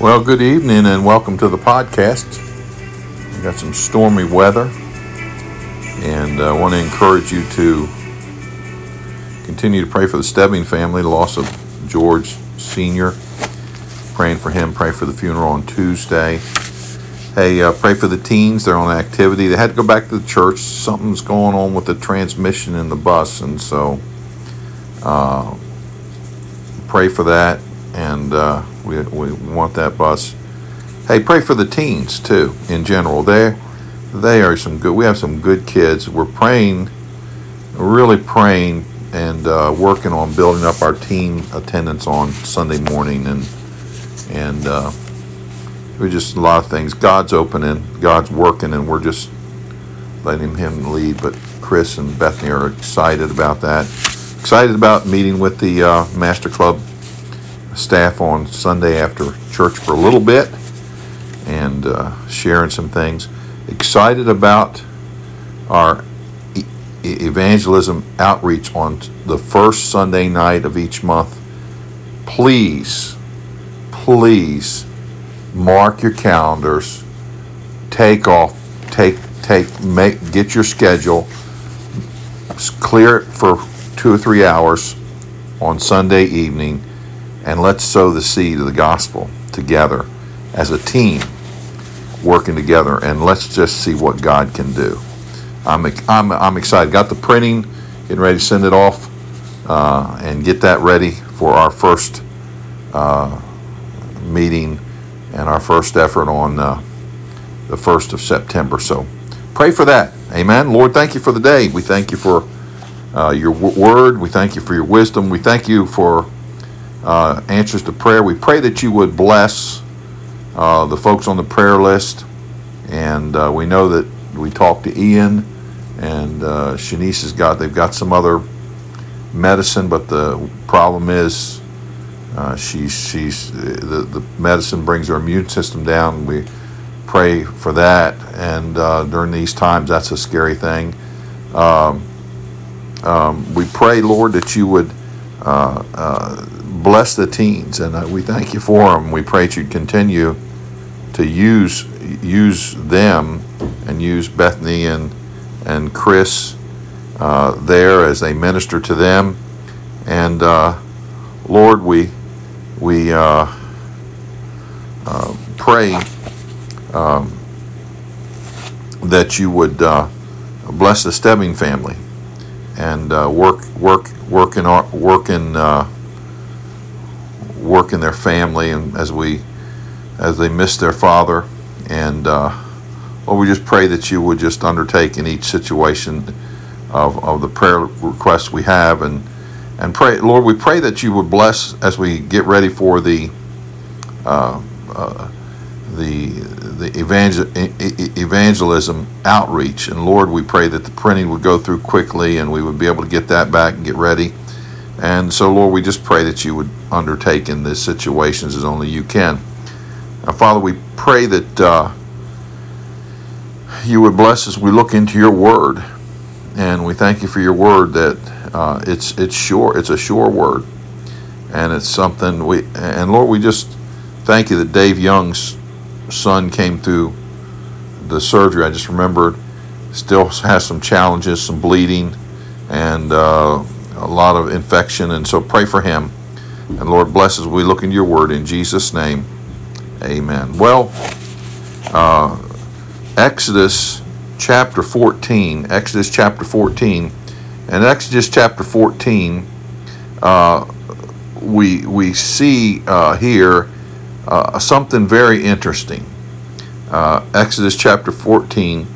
Well, good evening and welcome to the podcast. We got some stormy weather, and I want to encourage you to continue to pray for the Stebbing family, the loss of George Sr. Praying for him, pray for the funeral on Tuesday. Hey, uh, pray for the teens. They're on activity. They had to go back to the church. Something's going on with the transmission in the bus, and so uh, pray for that. And uh, we, we want that bus. Hey, pray for the teens too. In general, they they are some good. We have some good kids. We're praying, really praying, and uh, working on building up our teen attendance on Sunday morning, and and uh, we just a lot of things. God's opening, God's working, and we're just letting Him lead. But Chris and Bethany are excited about that. Excited about meeting with the uh, Master Club staff on Sunday after church for a little bit and uh, sharing some things. Excited about our e- evangelism outreach on the first Sunday night of each month. Please, please mark your calendars, take off, take take make get your schedule, clear it for two or three hours on Sunday evening, and let's sow the seed of the gospel together as a team, working together, and let's just see what God can do. I'm I'm I'm excited. Got the printing, getting ready to send it off, uh, and get that ready for our first uh, meeting and our first effort on uh, the 1st of September. So pray for that. Amen. Lord, thank you for the day. We thank you for uh, your w- word. We thank you for your wisdom. We thank you for uh, answers to prayer. We pray that you would bless uh, the folks on the prayer list. And uh, we know that we talked to Ian and uh, Shanice has got, they've got some other medicine, but the problem is uh, she's she's the, the medicine brings her immune system down. We pray for that, and uh, during these times, that's a scary thing. Um, um, we pray, Lord, that you would uh, uh bless the teens, and uh, we thank you for them. We pray that you'd continue to use use them and use Bethany and and Chris uh, there as they minister to them, and Lord, we we uh, uh, pray um, that you would uh, bless the Stebbing family and uh, work work work in work in uh, work in their family and as we as they miss their father and uh, Lord, we just pray that you would just undertake in each situation of, of the prayer requests we have and and pray, Lord, we pray that you would bless as we get ready for the uh, uh, the the evangel- evangelism outreach. And Lord, we pray that the printing would go through quickly, and we would be able to get that back and get ready. And so, Lord, we just pray that you would undertake in these situations as only you can. Now, Father, we pray that uh, you would bless us. We look into your word, and we thank you for your word that uh, it's it's sure it's a sure word, and it's something we and Lord, we just thank you that Dave Young's son came through the surgery. I just remembered still has some challenges, some bleeding, and uh, a lot of infection, and so pray for him. And Lord bless us. We look into your word in Jesus' name. Amen. Well, uh, Exodus chapter 14, Exodus chapter 14 and Exodus chapter 14, uh, we, we see uh, here uh, something very interesting. Uh, Exodus chapter 14,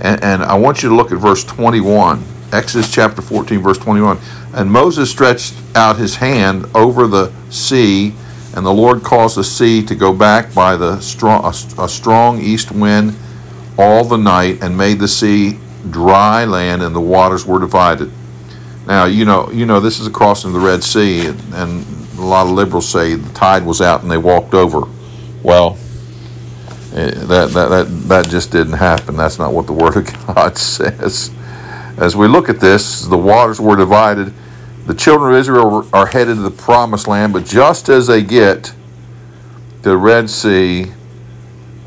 and, and I want you to look at verse 21. Exodus chapter 14, verse 21. And Moses stretched out his hand over the sea, and the Lord caused the sea to go back by the strong, a, strong east wind all the night, and made the sea dry land and the waters were divided. Now, you know, you know, this is a crossing of the Red Sea, and, and a lot of liberals say the tide was out and they walked over. Well, eh, that, that, that, that just didn't happen. That's not what the Word of God says. As we look at this, the waters were divided. The children of Israel are headed to the promised land, but just as they get to the Red Sea,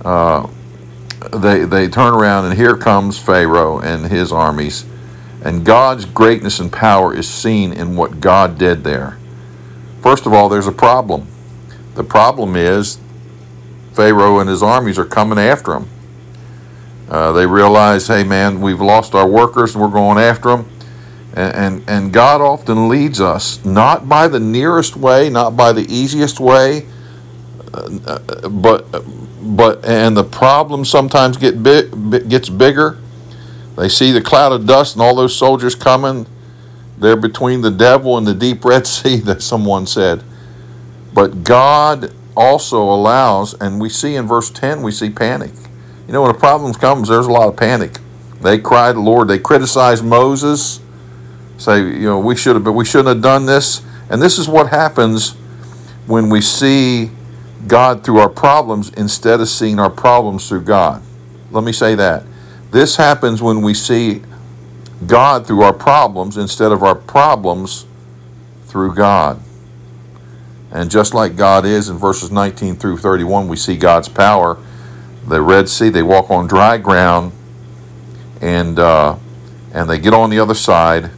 uh, they they turn around and here comes Pharaoh and his armies, and God's greatness and power is seen in what God did there. First of all, there's a problem. The problem is Pharaoh and his armies are coming after him. Uh, they realize, hey man, we've lost our workers and we're going after them. And, and, and God often leads us not by the nearest way, not by the easiest way, uh, but but and the problem sometimes get big, gets bigger. They see the cloud of dust and all those soldiers coming. They're between the devil and the deep Red Sea, that someone said. But God also allows, and we see in verse 10, we see panic. You know, when a problem comes, there's a lot of panic. They cried, Lord, they criticized Moses, say, you know, we should have, but we shouldn't have done this. And this is what happens when we see God through our problems instead of seeing our problems through God. Let me say that. This happens when we see God through our problems instead of our problems through God. And just like God is in verses 19 through 31, we see God's power. The Red Sea, they walk on dry ground, and uh, and they get on the other side,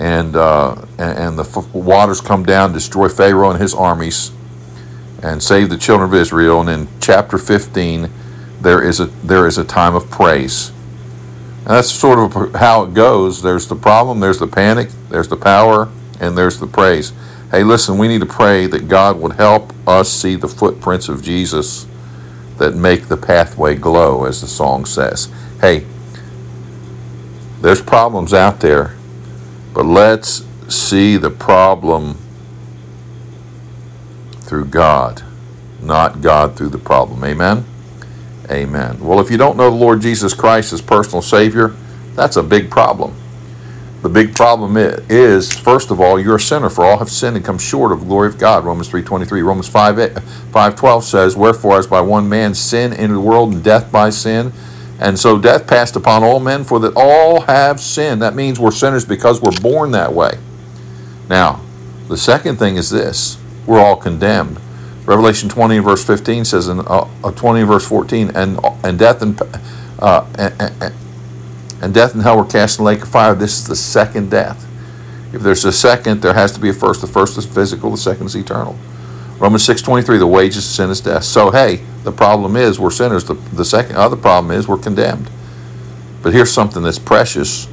and uh, and, and the f- waters come down, destroy Pharaoh and his armies, and save the children of Israel. And in chapter 15, there is a there is a time of praise. And that's sort of how it goes. There's the problem, there's the panic, there's the power, and there's the praise. Hey, listen, we need to pray that God would help us see the footprints of Jesus that make the pathway glow, as the song says. Hey, there's problems out there, but let's see the problem through God, not God through the problem. Amen? Amen. Well, if you don't know the Lord Jesus Christ as personal Savior, that's a big problem. The big problem is, first of all, you're a sinner, for all have sinned and come short of the glory of God. Romans 3.23. Romans 5, 5.12 says, Wherefore, as by one man sin entered the world, and death by sin, and so death passed upon all men, for that all have sinned. That means we're sinners because we're born that way. Now, the second thing is this we're all condemned. Revelation 20 verse 15 says in uh, uh 20 verse 14, and and death and, uh, and, and, and death and hell were cast in the lake of fire. This is the second death. If there's a second, there has to be a first. The first is physical, the second is eternal. Romans 6.23, the wages of sin is death. So, hey, the problem is we're sinners. The, the second other problem is we're condemned. But here's something that's precious.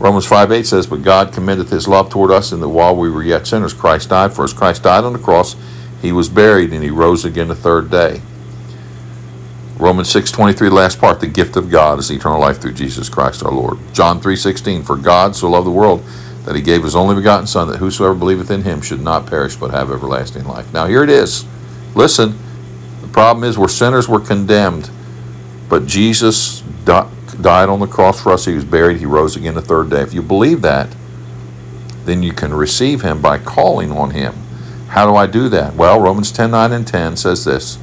Romans 5 8 says, But God commendeth his love toward us in that while we were yet sinners, Christ died for us. Christ died on the cross, he was buried, and he rose again the third day. Romans 6:23 last part, the gift of God is eternal life through Jesus Christ our Lord. John 3:16 For God so loved the world that he gave his only begotten Son, that whosoever believeth in him should not perish but have everlasting life. Now here it is. Listen, the problem is we're sinners, we're condemned. But Jesus died on the cross for us. He was buried. He rose again the third day. If you believe that, then you can receive him by calling on him. How do I do that? Well, Romans 10 9 and 10 says this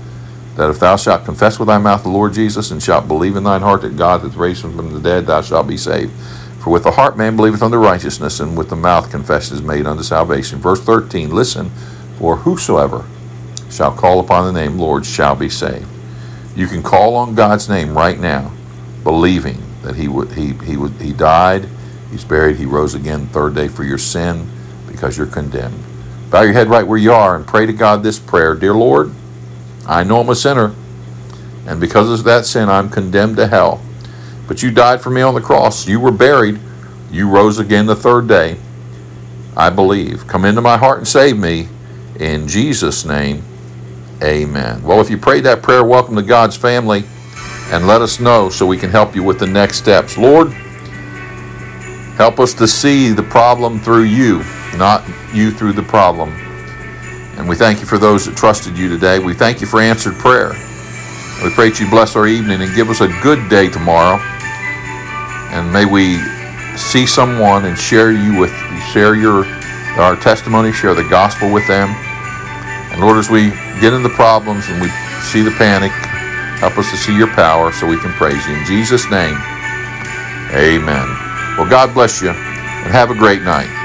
that if thou shalt confess with thy mouth the Lord Jesus and shalt believe in thine heart that God hath raised him from the dead, thou shalt be saved. For with the heart man believeth unto righteousness, and with the mouth confession is made unto salvation. Verse 13 Listen, for whosoever shall call upon the name Lord shall be saved. You can call on God's name right now believing that he would he he would he died, he's buried, he rose again third day for your sin because you're condemned. Bow your head right where you are and pray to God this prayer. Dear Lord, I know I'm a sinner, and because of that sin I'm condemned to hell. But you died for me on the cross. You were buried. You rose again the third day. I believe. Come into my heart and save me. In Jesus' name, amen. Well, if you prayed that prayer, welcome to God's family and let us know so we can help you with the next steps. Lord, help us to see the problem through you, not you through the problem. And we thank you for those that trusted you today. We thank you for answered prayer. We pray that you bless our evening and give us a good day tomorrow. And may we see someone and share you with share your our testimony, share the gospel with them. And Lord, as we get into problems and we see the panic, Help us to see your power so we can praise you. In Jesus' name, amen. Well, God bless you and have a great night.